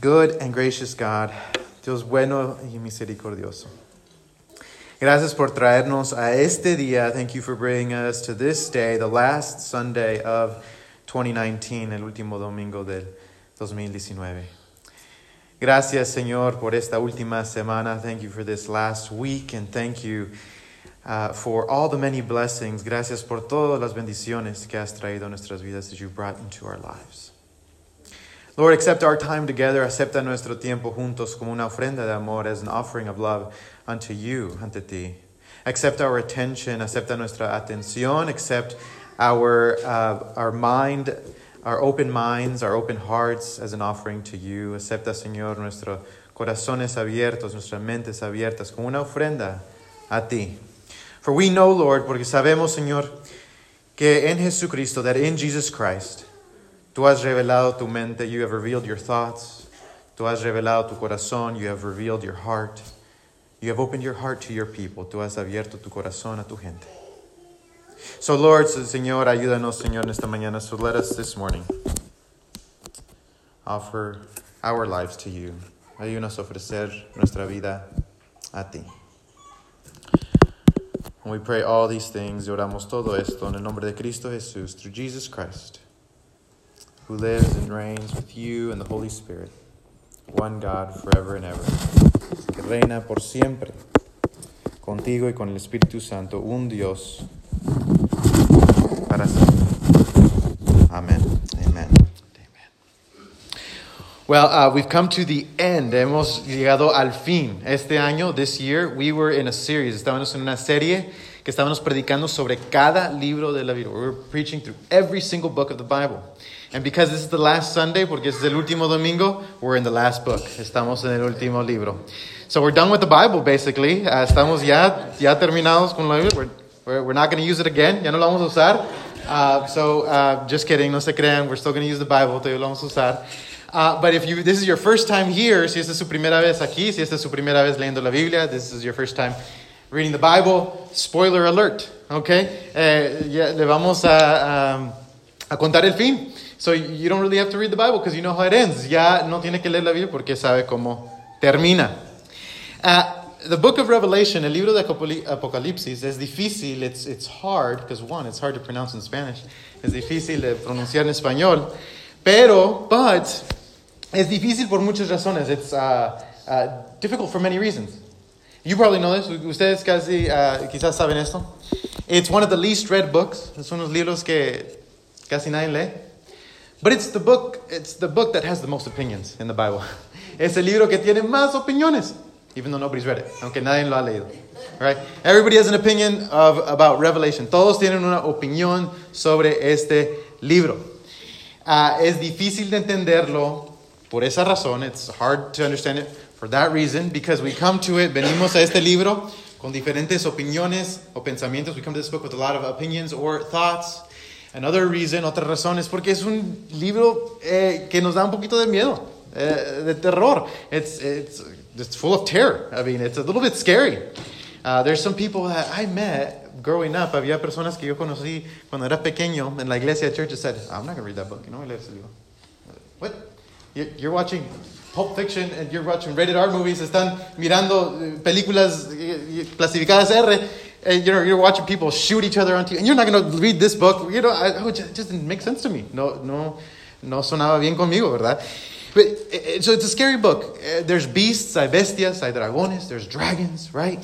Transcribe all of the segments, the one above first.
Good and gracious God, Dios bueno y misericordioso. Gracias por traernos a este día. Thank you for bringing us to this day, the last Sunday of 2019, el último domingo del 2019. Gracias, Señor, por esta última semana. Thank you for this last week, and thank you uh, for all the many blessings. Gracias por todas las bendiciones que has traído a nuestras vidas that you brought into our lives. Lord, accept our time together, acepta nuestro tiempo juntos como una ofrenda de amor, as an offering of love unto you, ante ti. Accept our attention, acepta nuestra atención, accept our, uh, our mind, our open minds, our open hearts as an offering to you. Acepta, Señor, nuestros corazones abiertos, nuestras mentes abiertas, como una ofrenda a ti. For we know, Lord, porque sabemos, Señor, que en Jesucristo, that in Jesus Christ, Tú has revelado tu mente, you have revealed your thoughts. Tú has revelado tu corazón, you have revealed your heart. You have opened your heart to your people. Tú has abierto tu corazón a tu gente. So, Lord, Señor, ayúdanos, Señor, en esta mañana. So, let us this morning offer our lives to you. Ayúdanos a ofrecer nuestra vida a ti. And we pray all these things, oramos todo esto en el nombre de Cristo Jesús, through Jesus Christ who lives and reigns with you and the Holy Spirit, one God forever and ever, que reina por siempre, contigo y con el Espíritu Santo, un Dios para siempre. Amen. Amen. Well, uh, we've come to the end. Hemos llegado al fin. Este año, this year, we were in a series. Estábamos en una serie que estábamos predicando sobre cada libro de la Biblia. We were preaching through every single book of the Bible. And because this is the last Sunday, porque es el último domingo, we're in the last book. Estamos en el último libro. So we're done with the Bible, basically. Uh, estamos ya, ya terminados con la Biblia. We're, we're, we're not going to use it again. Ya no lo vamos a usar. Uh, so uh, just kidding, no se crean. We're still going to use the Bible. Todavía lo vamos a usar. Uh, but if you, this is your first time here, si esta es su primera vez aquí, si esta es su primera vez leyendo la Biblia, this is your first time reading the Bible, spoiler alert, okay? Eh, le vamos a, um, a contar el fin. So you don't really have to read the Bible because you know how it ends. Ya no tiene que leer la Biblia porque sabe cómo termina. Uh, the book of Revelation, el libro de Apocalipsis, es difícil, it's, it's hard, because one, it's hard to pronounce in Spanish, es difícil de pronunciar en español, pero, but, es difícil por muchas razones. It's uh, uh, difficult for many reasons. You probably know this, ustedes casi, uh, quizás saben esto. It's one of the least read books, es uno de los libros que casi nadie lee. But it's the book, it's the book that has the most opinions in the Bible. Es el libro que tiene más opiniones, even though nobody's read it, aunque nadie lo ha leído. Right? Everybody has an opinion of, about Revelation. Todos tienen una opinión sobre este libro. Uh, es difícil de entenderlo por esa razón. It's hard to understand it for that reason, because we come to it, venimos a este libro con diferentes opiniones o pensamientos. We come to this book with a lot of opinions or thoughts. Another reason, otra razón, es porque es un libro eh, que nos da un poquito de miedo, eh, de terror. It's, it's, it's full of terror. I mean, it's a little bit scary. Uh, there's some people that I met growing up. Había personas que yo conocí cuando era pequeño en la iglesia, church, that said, I'm not going to read that book. You know, what? You're watching Pulp Fiction and you're watching rated R movies. Están mirando eh, películas clasificadas R and you know, you're watching people shoot each other on TV, and you're not going to read this book. You know, I, oh, it just, didn't make sense to me. No, no, no sonaba bien conmigo, ¿verdad? But, eh, so it's a scary book. Eh, there's beasts, hay bestias, hay dragones, there's dragons, right?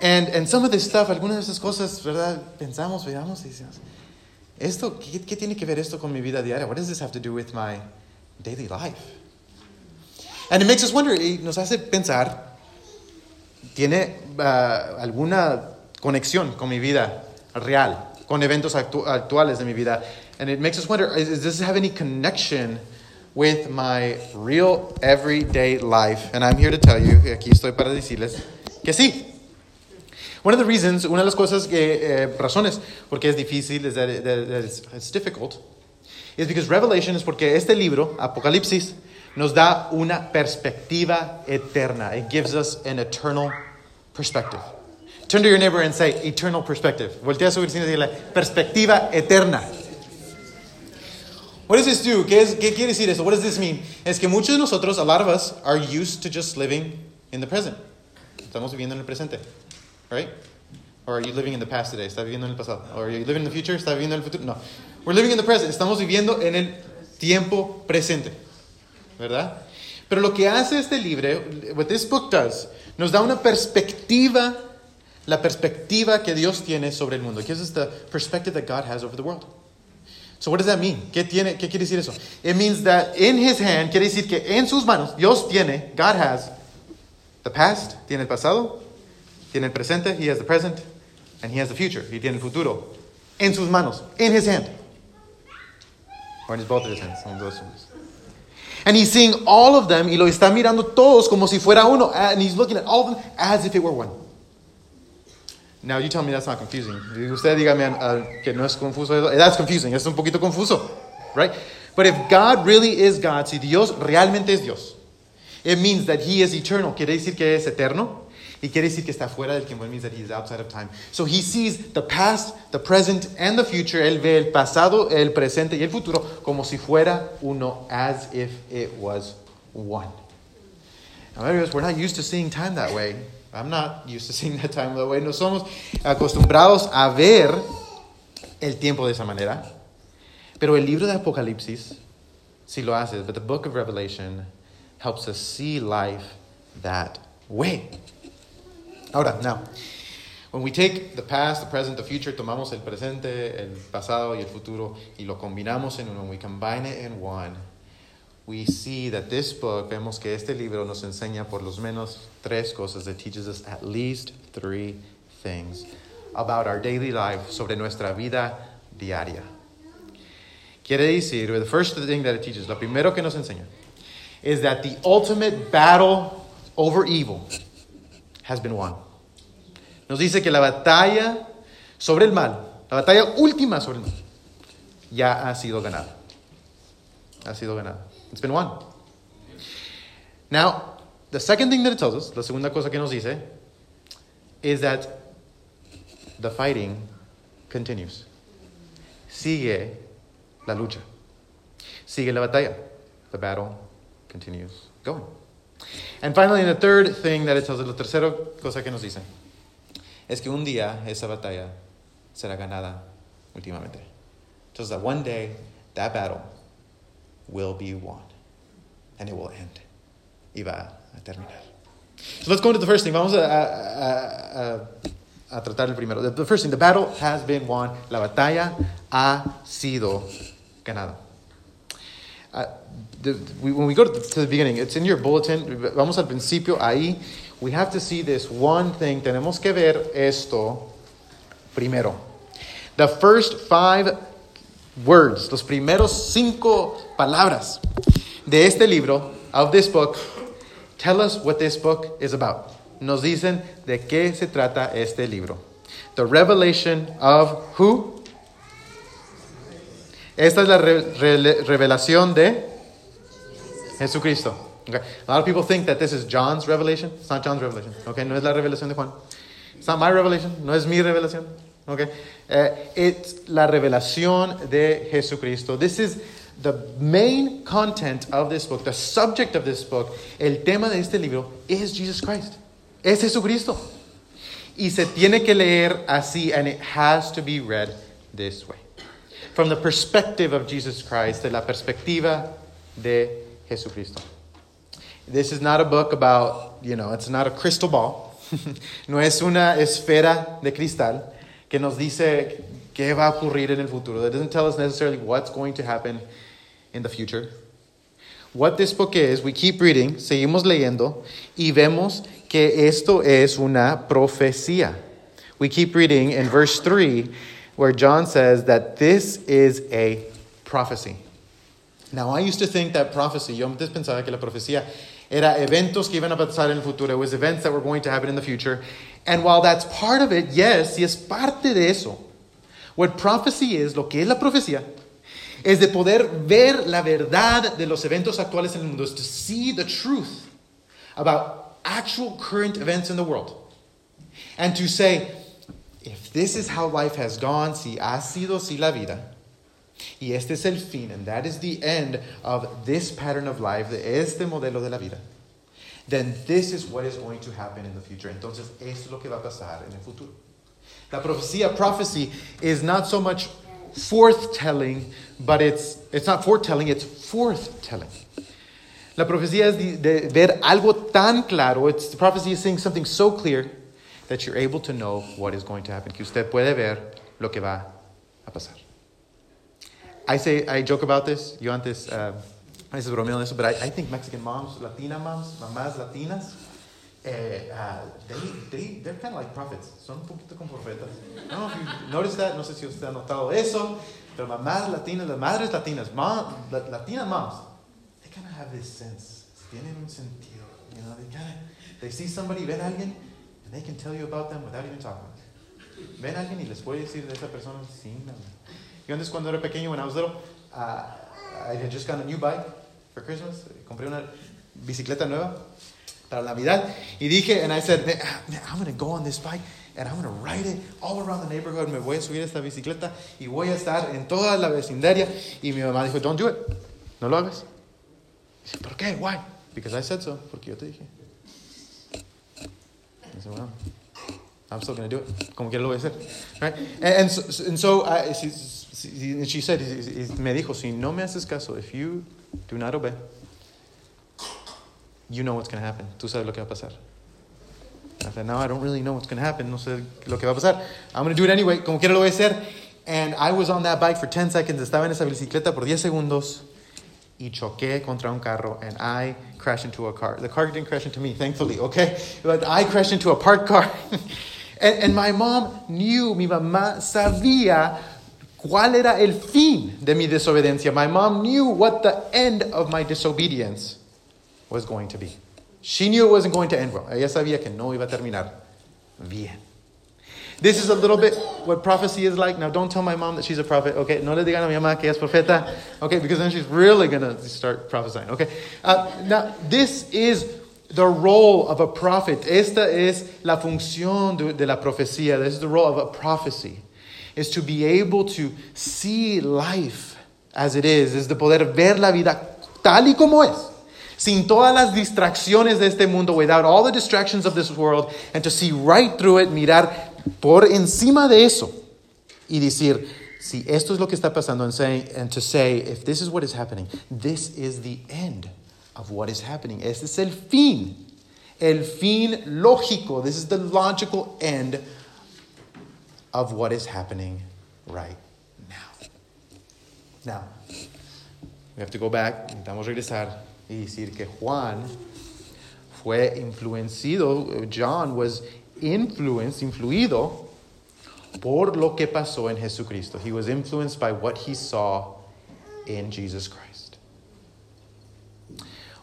And, and some of this stuff, algunas de esas cosas, ¿verdad? Pensamos, veamos decimos, ¿esto, qué, ¿qué tiene que ver esto con mi vida diaria? What does this have to do with my daily life? And it makes us wonder, y nos hace pensar, ¿tiene uh, alguna conexión con mi vida real, con eventos actu actuales de mi vida. And it makes us wonder, is, does this have any connection with my real everyday life? And I'm here to tell you, aquí estoy para decirles que sí. One of the reasons, una de las cosas que, eh, razones porque es difícil, is that, it, that it's, it's difficult, is because Revelation es porque este libro, Apocalipsis, nos da una perspectiva eterna. It gives us an eternal perspective. Turn to your neighbor and say, eternal perspective. Voltea a su vecino y dile, perspectiva eterna. What does this do? ¿Qué, es, ¿Qué quiere decir eso? What does this mean? Es que muchos de nosotros, a lot of us, are used to just living in the present. Estamos viviendo en el presente. Right? Or are you living in the past today? ¿Está viviendo en el pasado? Or are you living in the future? ¿Está viviendo en el futuro? No. We're living in the present. Estamos viviendo en el tiempo presente. ¿Verdad? Pero lo que hace este libro, what this book does, nos da una perspectiva, la perspectiva que Dios tiene sobre el mundo. Gives us the perspective that God has over the world. So what does that mean? ¿Qué, tiene, ¿Qué quiere decir eso? It means that in his hand, quiere decir que en sus manos, Dios tiene, God has, the past, tiene el pasado, tiene el presente, he has the present, and he has the future, y tiene el futuro. En sus manos, in his hand. Or in his, both of his hands, on those ones. And he's seeing all of them, y lo está mirando todos como si fuera uno, and he's looking at all of them as if it were one. Now you tell me that's not confusing. Usted dígame uh, que no es confuso. That's confusing. Es un poquito confuso, right? But if God really is God, si Dios realmente es Dios, it means that He is eternal. Quiere decir que es eterno. Y quiere decir que está fuera del tiempo. It means that He is outside of time. So He sees the past, the present, and the future. Él ve el pasado, el presente y el futuro como si fuera uno, as if it was one. Now, we're not used to seeing time that way. I'm not used to seeing that time that way. No somos acostumbrados a ver el tiempo de esa manera. Pero el libro de Apocalipsis sí lo hace. But the book of Revelation helps us see life that way. Ahora, now, when we take the past, the present, the future, tomamos el presente, el pasado y el futuro y lo combinamos en uno, we combine it in one, we see that this book, vemos que este libro nos enseña por lo menos tres cosas. It teaches us at least three things about our daily life, sobre nuestra vida diaria. Quiere decir, the first thing that it teaches, lo primero que nos enseña, is that the ultimate battle over evil has been won. Nos dice que la batalla sobre el mal, la batalla última sobre el mal, ya ha sido ganada. Ha sido ganada. It's been won. Now, the second thing that it tells us, la segunda cosa que nos dice, is that the fighting continues. Sigue la lucha. Sigue la batalla. The battle continues going. And finally, the third thing that it tells us, la tercera cosa que nos dice, es que un día esa batalla será ganada últimamente. Entonces, that one day, that battle will be won. And it will end. Va a terminar. So let's go into the first thing. Vamos a, a, a, a tratar el primero. The, the first thing, the battle has been won. La batalla ha sido ganada. Uh, the, we, when we go to the, to the, beginning, it's in your bulletin. Vamos al principio, ahí. We have to see this one thing. Tenemos que ver esto primero. The first five words, los primeros cinco palabras de este libro, of this book, tell us what this book is about. Nos dicen de qué se trata este libro. The revelation of who? Esta es la re re revelación de Jesucristo. Okay. A lot of people think that this is John's revelation. It's not John's revelation. Okay, no es la revelación de Juan. It's not my revelation. No es mi revelación. Okay, uh, it's la revelación de Jesucristo. This is the main content of this book, the subject of this book, el tema de este libro is Jesus Christ. Es Jesucristo. Y se tiene que leer así, and it has to be read this way. From the perspective of Jesus Christ, de la perspectiva de Jesucristo. This is not a book about, you know, it's not a crystal ball. no es una esfera de cristal que nos dice qué va a ocurrir en el futuro. It doesn't tell us necessarily what's going to happen in the future. What this book is, we keep reading, seguimos leyendo, y vemos que esto es una profecía. We keep reading in verse 3, where John says that this is a prophecy. Now, I used to think that prophecy, yo antes pensaba que la profecía era eventos que iban a pasar en el futuro. It was events that were going to happen in the future. And while that's part of it, yes, y es parte de eso. What prophecy is, lo que es la profecía, es de poder ver la verdad de los eventos actuales en el mundo, is to see the truth about actual current events in the world. And to say, if this is how life has gone, si ha sido si la vida, Y este es el fin, and that is the end of this pattern of life, de este modelo de la vida. Then this is what is going to happen in the future. Entonces, esto es lo que va a pasar en el futuro. La profecía, prophecy, is not so much forthtelling, but it's, it's not foretelling, it's forthtelling. La profecía es de, de ver algo tan claro. It's, the prophecy is saying something so clear that you're able to know what is going to happen. Que usted puede ver lo que va a pasar. I say, I joke about this. Yo antes, uh, a veces bromeo eso, but I, I think Mexican moms, Latina moms, mamás latinas, eh, uh, they, they, they're kind of like prophets. Son un poquito como profetas. You noticed that. No sé si usted ha notado eso. Pero mamás latinas, las madres latinas, mom, Latina moms, they kind of have this sense. Tienen un sentido. You know, they kind of, they see somebody, ven a alguien, and they can tell you about them without even talking. Ven a alguien y les puede decir de esa persona sin nada. Yo antes cuando era pequeño, when I was little, uh, I had just gotten a new bike for Christmas. Compré una bicicleta nueva para Navidad. Y dije, and I said, man, I'm going to go on this bike and I'm going to ride it all around the neighborhood. Me voy a subir esta bicicleta y voy a estar en toda la vecindaria. Y mi mamá dijo, don't do it. No lo hagas. Dice, ¿por qué? Why? Because I said so. Porque yo te dije. I said, well, I'm still going to do it. Como quiera lo voy a hacer. Right? And, and so, and so I, she, she said, me dijo, si no me haces caso, if you do not obey, you know what's going to happen. Tú sabes lo que va a pasar. I said, no, I don't really know what's going to happen. No sé lo que va a pasar. I'm going to do it anyway. Como quiera lo voy a hacer. And I was on that bike for 10 seconds. Estaba en esa bicicleta por 10 segundos. Y choqué contra un carro. And I crashed into a car. The car didn't crash into me, thankfully, okay? But I crashed into a parked car. and, and my mom knew, mi mamá sabía cuál era el fin de mi desobediencia. My mom knew what the end of my disobedience was going to be. She knew it wasn't going to end well. Ella sabía que no iba a terminar bien. This is a little bit what prophecy is like. Now, don't tell my mom that she's a prophet, okay? No le digan a mi mamá que es profeta, okay? Because then she's really going to start prophesying, okay? Uh, now, this is the role of a prophet. Esta es la función de, de la profecía. This is the role of a prophecy, is to be able to see life as it is, is the poder ver la vida tal y como es sin todas las distracciones de este mundo, without all the distractions of this world, and to see right through it, mirar por encima de eso y decir, si esto es lo que está pasando, and, and to say, if this is what is happening, this is the end of what is happening. Este es el fin, el fin lógico. This is the logical end of what is happening right now. Now, we have to go back, necesitamos regresar y decir que Juan fue influenciado, John was influenced, influido por lo que pasó en Jesucristo. He was influenced by what he saw in Jesus Christ.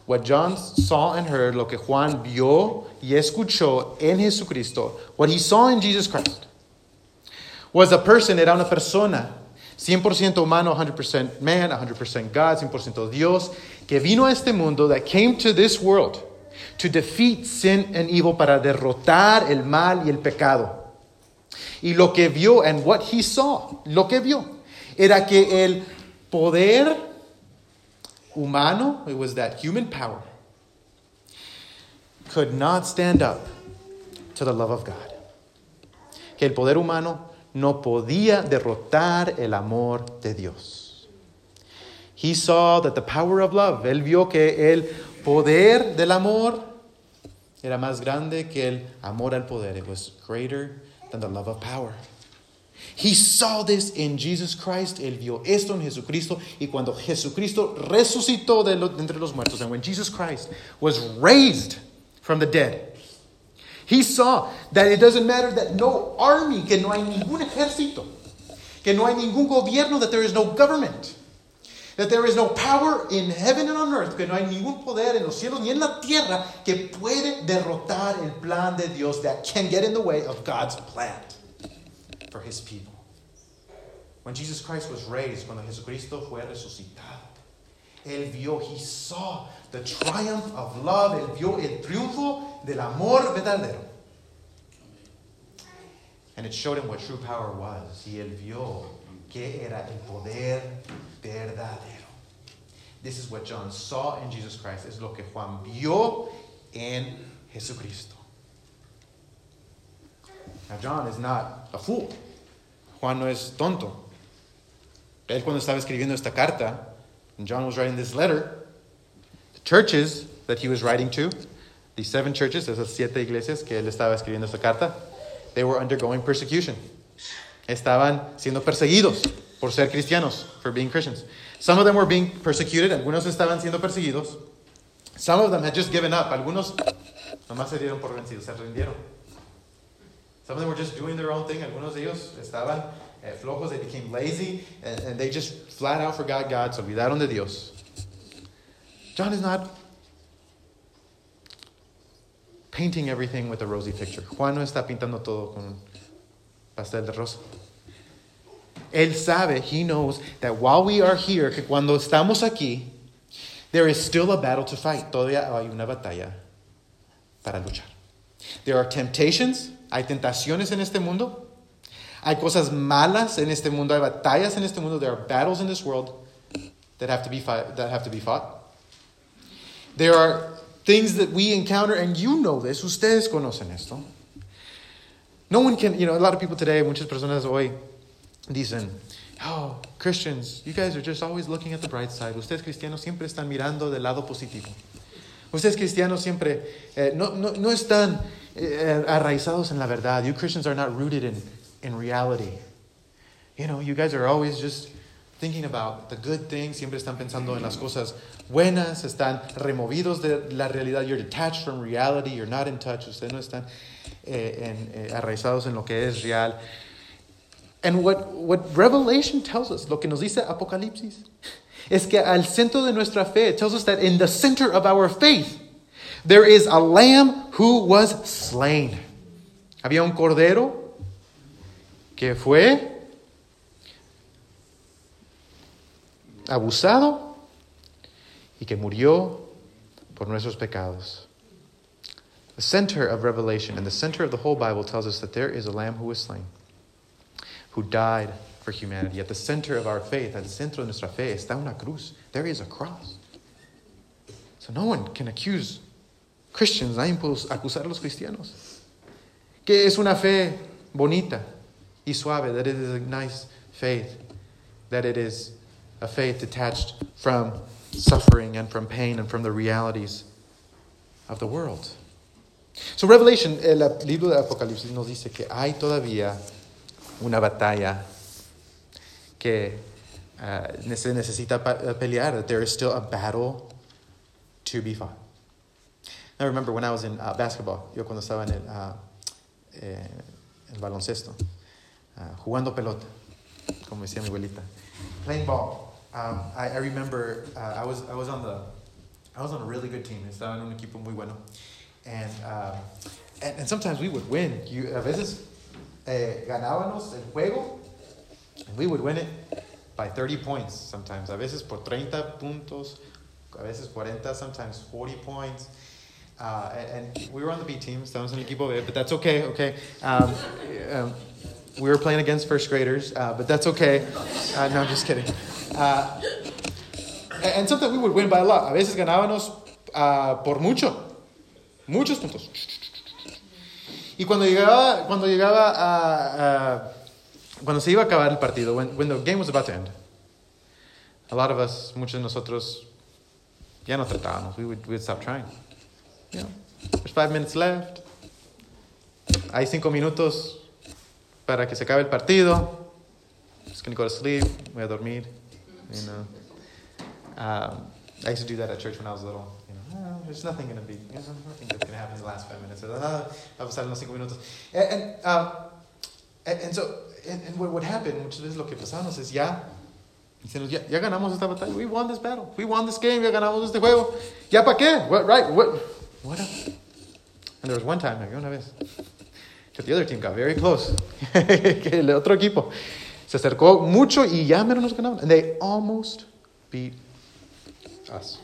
What John saw and heard, lo que Juan vio y escuchó en Jesucristo, what he saw in Jesus Christ, was a person, era una persona 100% humano, 100% man, 100% God, 100% Dios, que vino a este mundo, that came to this world to defeat sin and evil, para derrotar el mal y el pecado. Y lo que vio, and what he saw, lo que vio, era que el poder humano, it was that human power, could not stand up to the love of God. Que el poder humano no podía derrotar el amor de Dios. He saw that the power of love, él vio que el poder del amor era más grande que el amor al poder. It was greater than the love of power. He saw this in Jesus Christ. Él vio esto en Jesucristo. Y cuando Jesucristo resucitó de, lo, entre los muertos, and when Jesus Christ was raised from the dead, he saw that it doesn't matter that no army, que no hay ningún ejército, que no hay ningún gobierno, that there is no government, that there is no power in heaven and on earth, que no hay ningún poder en los cielos ni en la tierra que puede derrotar el plan de Dios that can get in the way of God's plan for his people. When Jesus Christ was raised, cuando Jesucristo fue resucitado, él vio, he saw the triumph of love, él vio el triunfo del amor verdadero. And it showed him what true power was. Y él vio que era el poder verdadero. This is what John saw in Jesus Christ. Es lo que Juan vio en Jesucristo. Now, John is not a fool. Juan no es tonto. Él cuando estaba escribiendo esta carta, John was writing this letter, churches that he was writing to, the seven churches, esas siete iglesias que él estaba escribiendo esta carta, they were undergoing persecution. Estaban siendo perseguidos por ser cristianos, for being Christians. Some of them were being persecuted, algunos estaban siendo perseguidos. Some of them had just given up. Algunos nomás se dieron por vencidos, se rindieron. Some of them were just doing their own thing. Algunos de ellos estaban eh, flojos, they became lazy, and, and they just flat out forgot God, se olvidaron de Dios. John is not painting everything with a rosy picture. Juan no está pintando todo con pastel de rosa. Él sabe, he knows that while we are here, que cuando estamos aquí, there is still a battle to fight. Todavía hay una batalla para luchar. There are temptations, hay tentaciones en este mundo. Hay cosas malas en este mundo, hay batallas en este mundo. There are battles in this world that have to be that have to be fought. There are things that we encounter, and you know this. Ustedes conocen esto. No one can, you know, a lot of people today, muchas personas hoy dicen, oh, Christians, you guys are just always looking at the bright side. Ustedes cristianos siempre están mirando del lado positivo. Ustedes cristianos siempre eh, no, no, no, están eh, arraizados en la verdad. You Christians are not rooted in, in reality. You know, you guys are always just thinking about the good things. Siempre están pensando en las cosas buenas. Están removidos de la realidad. You're detached from reality. You're not in touch. Ustedes no están eh, en, eh, arraizados en lo que es real. And what, what Revelation tells us, lo que nos dice Apocalipsis, es que al centro de nuestra fe, it tells us that in the center of our faith, there is a lamb who was slain. Había un cordero que fue abusado y que murió por nuestros pecados. The center of Revelation and the center of the whole Bible tells us that there is a lamb who was slain, who died for humanity. At the center of our faith, at the centro de nuestra fe, está una cruz. There is a cross. So no one can accuse Christians, nadie puede acusar a los cristianos. Que es una fe bonita y suave, that it is a nice faith, that it is a faith detached from suffering and from pain and from the realities of the world. So Revelation, el libro de Apocalipsis nos dice que hay todavía una batalla que uh, se necesita pelear, that there is still a battle to be fought. I remember when I was in uh, basketball, yo cuando estaba en el, uh, eh, el baloncesto, uh, jugando pelota, como decía mi abuelita, playing ball. Um, I, I, remember uh, I was I was on the I was on a really good team. Estaba en un equipo muy bueno, and um, and, and, sometimes we would win. You, a veces eh, ganábamos el juego, and we would win it by 30 points. Sometimes, a veces por 30 puntos, a veces 40, sometimes 40 points. Uh, and, and, we were on the B team, estamos en el equipo B, but that's okay, okay. Um, um, we were playing against first graders, uh, but that's okay. Uh, no, I'm just kidding. Uh, and sometimes we would win by a lot. A veces ganábamos uh, por mucho, muchos puntos. Y cuando llegaba, cuando llegaba a, cuando se iba a acabar el partido, when, when the game was about to end, a lot of us, muchos de nosotros, ya no tratábamos. We would, we would stop trying. There's five minutes left. Hay cinco minutos para que se acabe el partido. Just gonna go to sleep. Voy a dormir. You know. Um, I used to do that at church when I was little. You know, oh, there's nothing gonna be. There's nothing that's gonna happen in the last five minutes. Ah, va a cinco minutos. And, and, um, and, and so, and, and what would happen, muchas veces lo que pasamos es ya ya, ya ganamos esta batalla. We won this battle. We won this game. Ya ganamos este juego. ¿Ya para qué? What, right? What, what up? And there was one time, una vez, that the other team got very close. el otro equipo se acercó mucho y ya menos nos ganaban. And they almost beat us.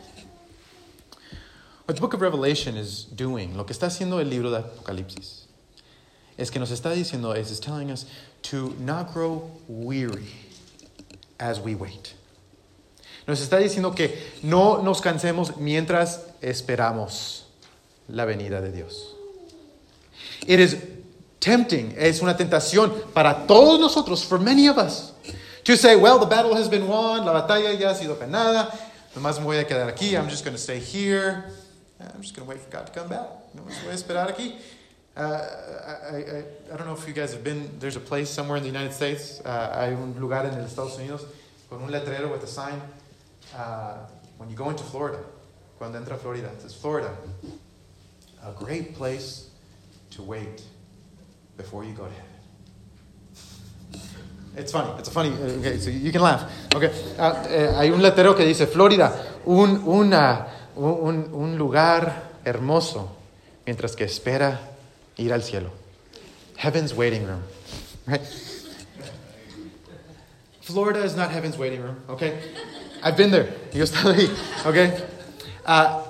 What the book of Revelation is doing, lo que está haciendo el libro de Apocalipsis, es que nos está diciendo, is telling us to not grow weary as we wait. Nos está diciendo que no nos cansemos mientras esperamos la venida de Dios. It is tempting, es una tentación para todos nosotros, for many of us, to say, well, the battle has been won, la batalla ya ha sido ganada, nomás me voy a quedar aquí, I'm just going to stay here, I'm just going to wait for God to come back, nomás voy a esperar aquí. Uh, I, I, I don't know if you guys have been, there's a place somewhere in the United States, uh, hay un lugar en los Estados Unidos con un letrero with a sign, uh, when you go into Florida, cuando entra Florida, it says Florida, a great place to wait before you go to heaven. It's funny, it's a funny, okay, so you can laugh. Okay, uh, eh, hay un letrero que dice Florida, un, una, un, un lugar hermoso, mientras que espera ir al cielo. Heaven's waiting room, right? Florida is not heaven's waiting room, okay? I've been there. Yo he estado ahí, okay? Uh,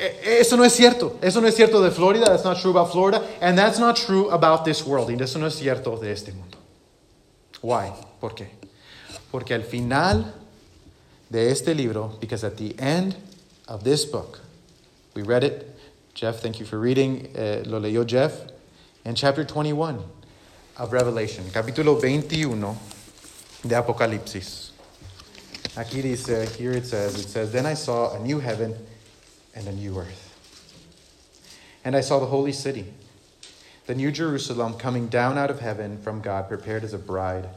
eso no es cierto. Eso no es cierto de Florida. That's not true about Florida. And that's not true about this world. Y eso no es cierto de este mundo. Why? ¿Por qué? Porque al final de este libro, because at the end of this book, we read it. Jeff, thank you for reading. Uh, lo leyó Jeff. In chapter 21 of Revelation, capítulo 21 de Apocalipsis. Aquí dice, here it says, it says, Then I saw a new heaven and a new earth. And I saw the holy city, the new Jerusalem, coming down out of heaven from God, prepared as a bride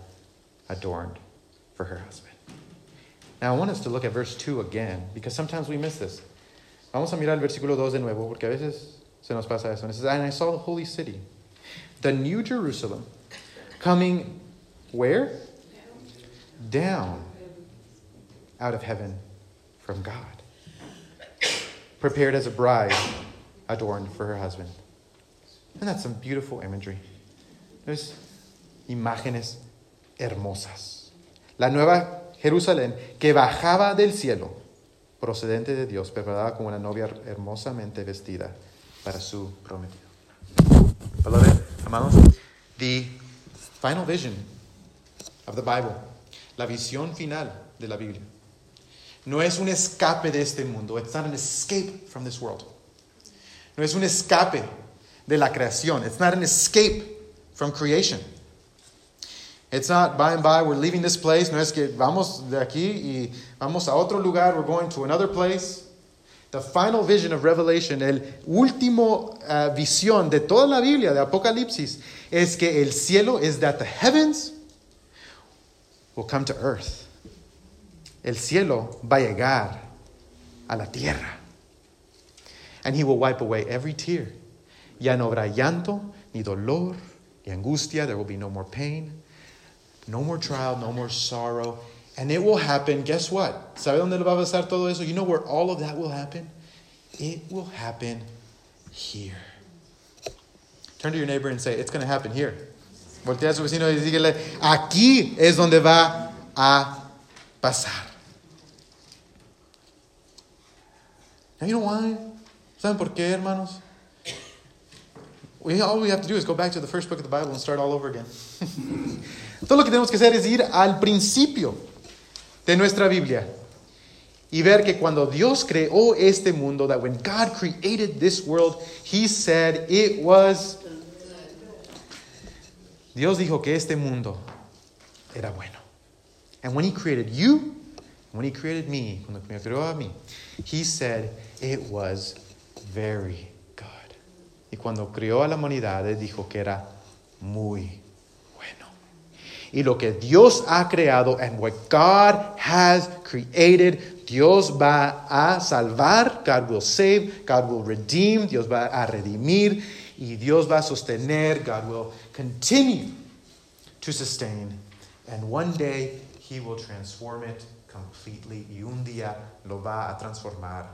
adorned for her husband. Now I want us to look at verse 2 again, because sometimes we miss this. Vamos a mirar el versículo 2 de nuevo, porque a veces se nos pasa eso. And it says, And I saw the holy city, the new Jerusalem, coming where? Down out of heaven from God prepared as a bride adorned for her husband. And that's some beautiful imagery. There's imágenes hermosas. La nueva Jerusalén que bajaba del cielo, procedente de Dios, preparada como una novia hermosamente vestida para su prometido. Beloved, amados, the final vision of the Bible, la visión final de la Biblia, no es un escape de este mundo. It's not an escape from this world. No es un escape de la creación. It's not an escape from creation. It's not by and by we're leaving this place. No es que vamos de aquí y vamos a otro lugar. We're going to another place. The final vision of Revelation, el último uh, visión de toda la Biblia, de Apocalipsis, es que el cielo is that the heavens will come to earth. El cielo va a llegar a la tierra. And he will wipe away every tear. Ya no habrá llanto, ni dolor, ni angustia. There will be no more pain, no more trial, no more sorrow. And it will happen, guess what? ¿Sabe dónde va a pasar todo eso? You know where all of that will happen? It will happen here. Turn to your neighbor and say, It's going to happen here. Voltea a su vecino y dígale, Aquí es donde va a pasar. And you know why? ¿Saben por qué, hermanos? We, all we have to do is go back to the first book of the Bible and start all over again. Todo lo que tenemos que hacer es ir al principio de nuestra Biblia y ver que cuando Dios creó este mundo, that when God created this world, He said it was. Dios dijo que este mundo era bueno. And when He created you, when He created me, cuando me creó a mí, He said it was very good. Y cuando creó a la humanidad, dijo que era muy bueno. Y lo que Dios ha creado, and what God has created, Dios va a salvar, God will save, God will redeem, Dios va a redimir, y Dios va a sostener, God will continue to sustain, and one day He will transform it completely, y un día lo va a transformar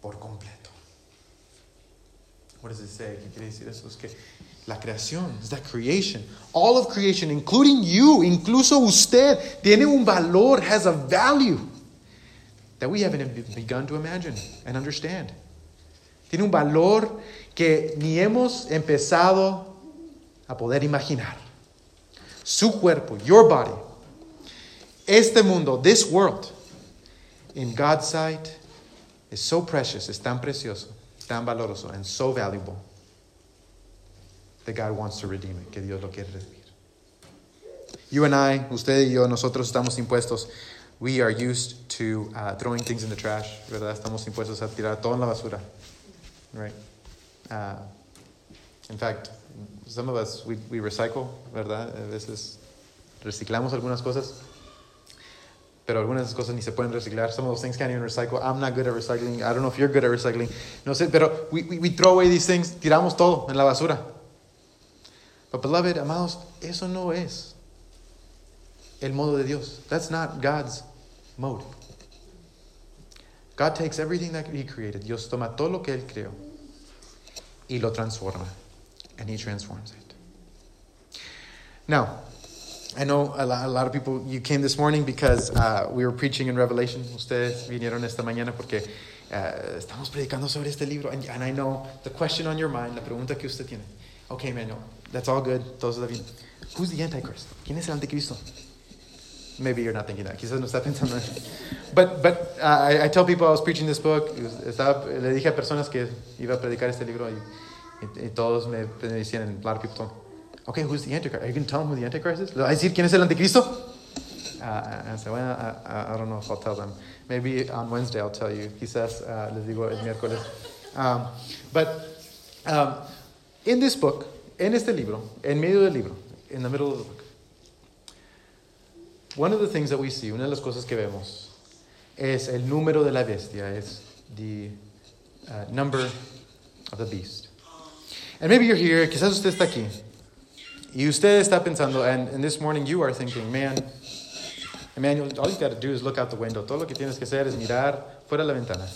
por completo. What does it say? ¿Qué quiere decir eso? Es que la creación, es that creation, all of creation, including you, incluso usted, tiene un valor, has a value that we haven't begun to imagine and understand. Tiene un valor que ni hemos empezado a poder imaginar. Su cuerpo, your body, Este mundo, this world, in God's sight, is so precious, es tan precioso, tan valoroso, and so valuable that God wants to redeem it, que Dios lo quiere redimir. You and I, usted y yo, nosotros estamos impuestos. We are used to uh, throwing things in the trash, ¿verdad? Estamos impuestos a tirar todo en la basura, right? Uh, in fact, some of us, we, we recycle, ¿verdad? A veces reciclamos algunas cosas, pero algunas cosas ni se pueden reciclar. Some of those things can't even recycle. I'm not good at recycling. I don't know if you're good at recycling. No sé, pero we, we, we throw away these things, tiramos todo en la basura. But beloved, amados, eso no es el modo de Dios. That's not God's mode. God takes everything that He created. Dios toma todo lo que Él creó y lo transforma. And He transforms it. Now, I know a lot, of people, you came this morning because uh, we were preaching in Revelation. Ustedes vinieron esta mañana porque uh, estamos predicando sobre este libro. And, and I know the question on your mind, la pregunta que usted tiene. Okay, Manuel, that's all good. Todo está bien. Who's the Antichrist? ¿Quién es el anticristo? Maybe you're not thinking that. Quizás no está pensando en But, but uh, I, I, tell people I was preaching this book. Estaba, le dije a personas que iba a predicar este libro y, y, y todos me, me decían, a lot of people okay, who's the Antichrist? Are you going to tell them who the Antichrist is? ¿Le vas a decir quién es el anticristo? Uh, I said, well, I, I, don't know if I'll tell them. Maybe on Wednesday I'll tell you. Quizás uh, les digo el miércoles. Um, but um, in this book, en este libro, en medio del libro, in the middle of the book, one of the things that we see, una de las cosas que vemos, es el número de la bestia, es the uh, number of the beast. And maybe you're here, quizás usted está aquí, y usted está pensando, and, and this morning you are thinking, man, Emmanuel, all you got to do is look out the window. Todo lo que tienes que hacer es mirar fuera la ventana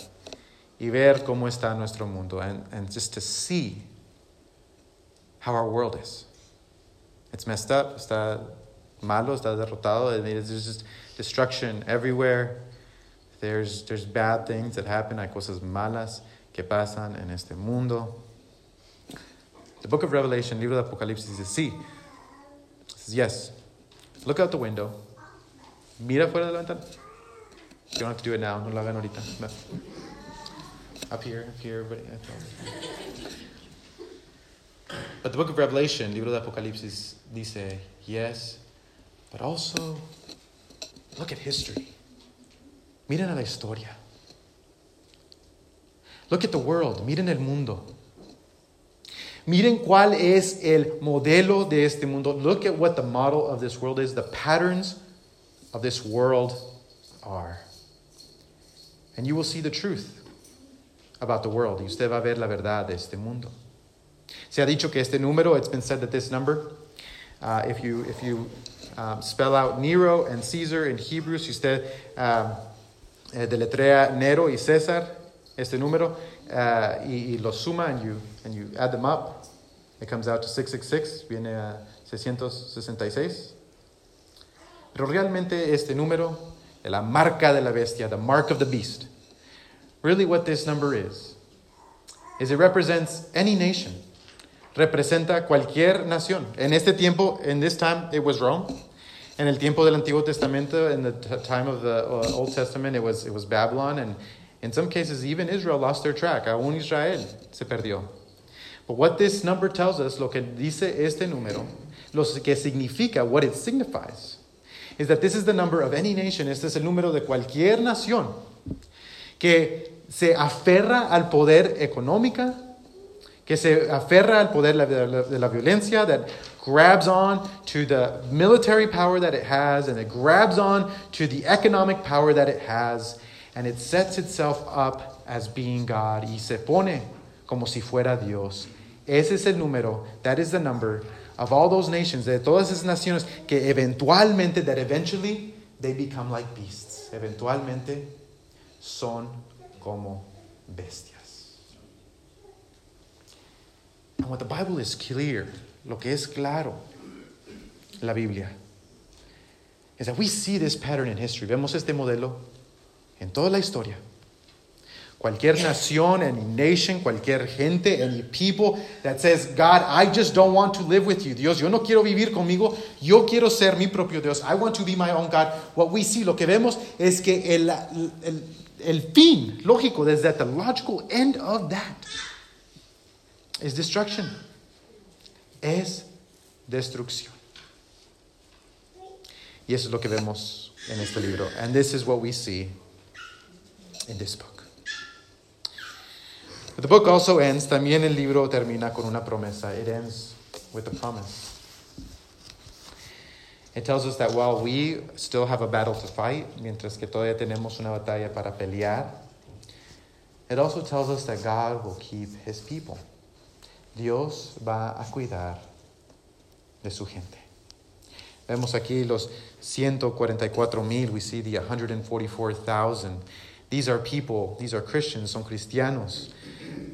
y ver cómo está nuestro mundo, and, and just to see how our world is. It's messed up, está malo, está derrotado. There's just destruction everywhere. There's, there's bad things that happen. Hay cosas malas que pasan en este mundo. The book of Revelation, libro de Apocalipsis, dice, sí. says, yes. Look out the window. Mira fuera de la ventana. You don't have to do it now. No lo hagan ahorita. Up here, up here, everybody. Eh, but the book of Revelation, libro de Apocalipsis, dice, yes, but also, look at history. Miren a la historia. Look at the world. Miren el mundo. Miren cuál es el modelo de este mundo. Look at what the model of this world is. The patterns of this world are. And you will see the truth about the world. Y usted va a ver la verdad de este mundo. Se ha dicho que este número, it's been said that this number, uh, if you, if you um, spell out Nero and Caesar in Hebrew, si usted um, eh, deletrea Nero y César, este número, uh, y, y suma and you, and you add them up, it comes out to 666, viene a 666. Pero realmente este número, la marca de la bestia, the mark of the beast, really what this number is, is it represents any nation. Representa cualquier nación. En este tiempo, in this time, it was Rome. En el tiempo del Antiguo Testamento, in the time of the uh, Old Testament, it was, it was Babylon, and in some cases, even Israel lost their track. Aún Israel se perdió. But what this number tells us, lo que dice este número, lo que significa, what it signifies, is that this is the number of any nation. Este es el número de cualquier nación que se aferra al poder económica, que se aferra al poder de la violencia, that grabs on to the military power that it has, and it grabs on to the economic power that it has, and it sets itself up as being God, y se pone como si fuera Dios. Ese es el número, that is the number of all those nations, de todas esas naciones que eventualmente, that eventually they become like beasts. Eventualmente son como bestias. And what the Bible is clear lo que es claro, la Biblia, is that we see this pattern in history. Vemos este modelo en toda la historia. Cualquier nación, any nation, cualquier gente, any people that says, God, I just don't want to live with you. Dios, yo no quiero vivir conmigo, yo quiero ser mi propio Dios. I want to be my own God. What we see, lo que vemos es que el, el, el fin, lógico, is that the logical end of that is destruction. Es destrucción. Y eso es lo que vemos en este libro. And this is what we see in this book. But the book also ends, también el libro termina con una promesa. It ends with a promise. It tells us that while we still have a battle to fight, mientras que todavía tenemos una batalla para pelear, it also tells us that God will keep his people. Dios va a cuidar de su gente. Vemos aquí los 144 mil, we see the 144,000. These are people, these are Christians, son cristianos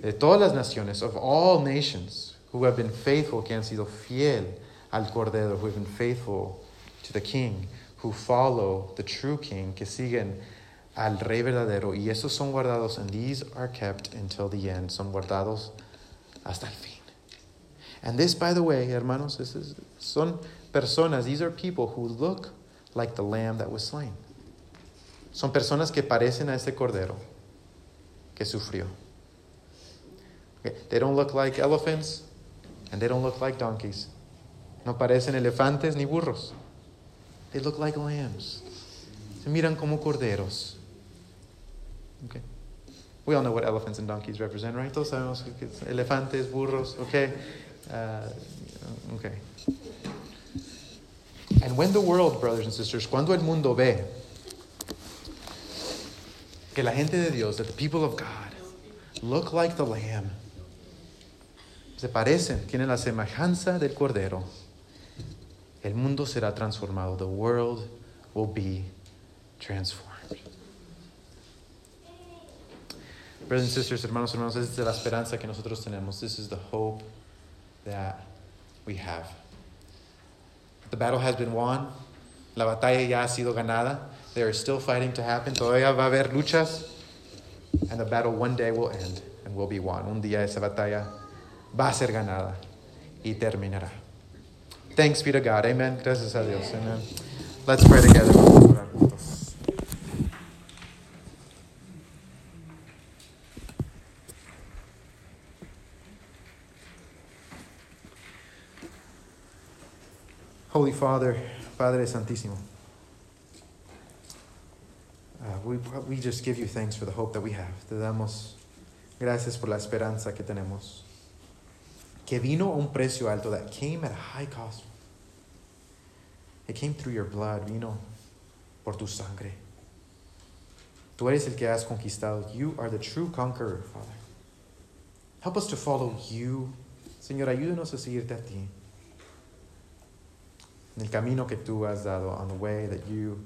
de todas las naciones, of all nations, who have been faithful, que han sido fiel al Cordero, who have been faithful to the King, who follow the true King, que siguen al Rey verdadero, y esos son guardados, and these are kept until the end, son guardados hasta el fin. And this, by the way, hermanos, this is, son personas, these are people who look like the lamb that was slain. Son personas que parecen a este cordero que sufrió. They don't look like elephants and they don't look like donkeys. No parecen elefantes ni burros. They look like lambs. Se miran como corderos. Okay. We all know what elephants and donkeys represent, right? Todos sabemos que elefantes, burros, okay? Uh, okay. And when the world, brothers and sisters, cuando el mundo ve que la gente de Dios, that the people of God, look like the lamb, se parecen, tienen la semejanza del Cordero, el mundo será transformado. The world will be transformed. Brothers and sisters, hermanos, hermanos, esta es la esperanza que nosotros tenemos. This is the hope that we have. The battle has been won. La batalla ya ha sido ganada. There is still fighting to happen. Todavía va a haber luchas. And the battle one day will end and will be won. Un día esa batalla va a ser ganada y terminará. Thanks be to God. Amen. Gracias a Dios. Amen. Let's pray together. Holy Father, Padre Santísimo, we, we just give you thanks for the hope that we have. Te damos gracias por la esperanza que tenemos. que vino a un precio alto, that came at a high cost. It came through your blood, vino por tu sangre. Tú eres el que has conquistado. You are the true conqueror, Father. Help us to follow you. Señor, ayúdanos a seguirte a ti. En el camino que tú has dado, on the way that you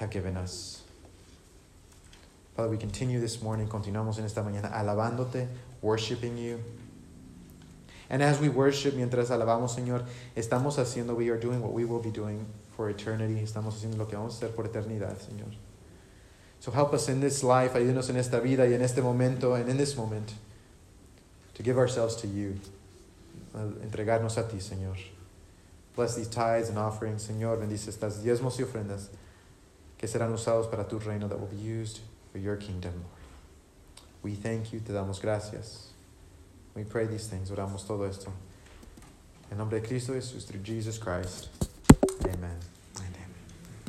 have given us. Father, we continue this morning, continuamos en esta mañana alabándote, worshiping you. And as we worship, mientras alabamos, Señor, estamos haciendo, we are doing what we will be doing for eternity. Estamos haciendo lo que vamos a hacer por eternidad, Señor. So help us in this life, ayúdanos en esta vida y en este momento, and in this moment, to give ourselves to you. Uh, entregarnos a ti, Señor. Bless these tithes and offerings, Señor. Bendice estas diezmos y ofrendas que serán usados para tu reino that will be used for your kingdom, Lord. We thank you, te damos gracias. We pray these things, oramos todo esto. En nombre de Cristo Jesús, through Jesus Christ. Amen.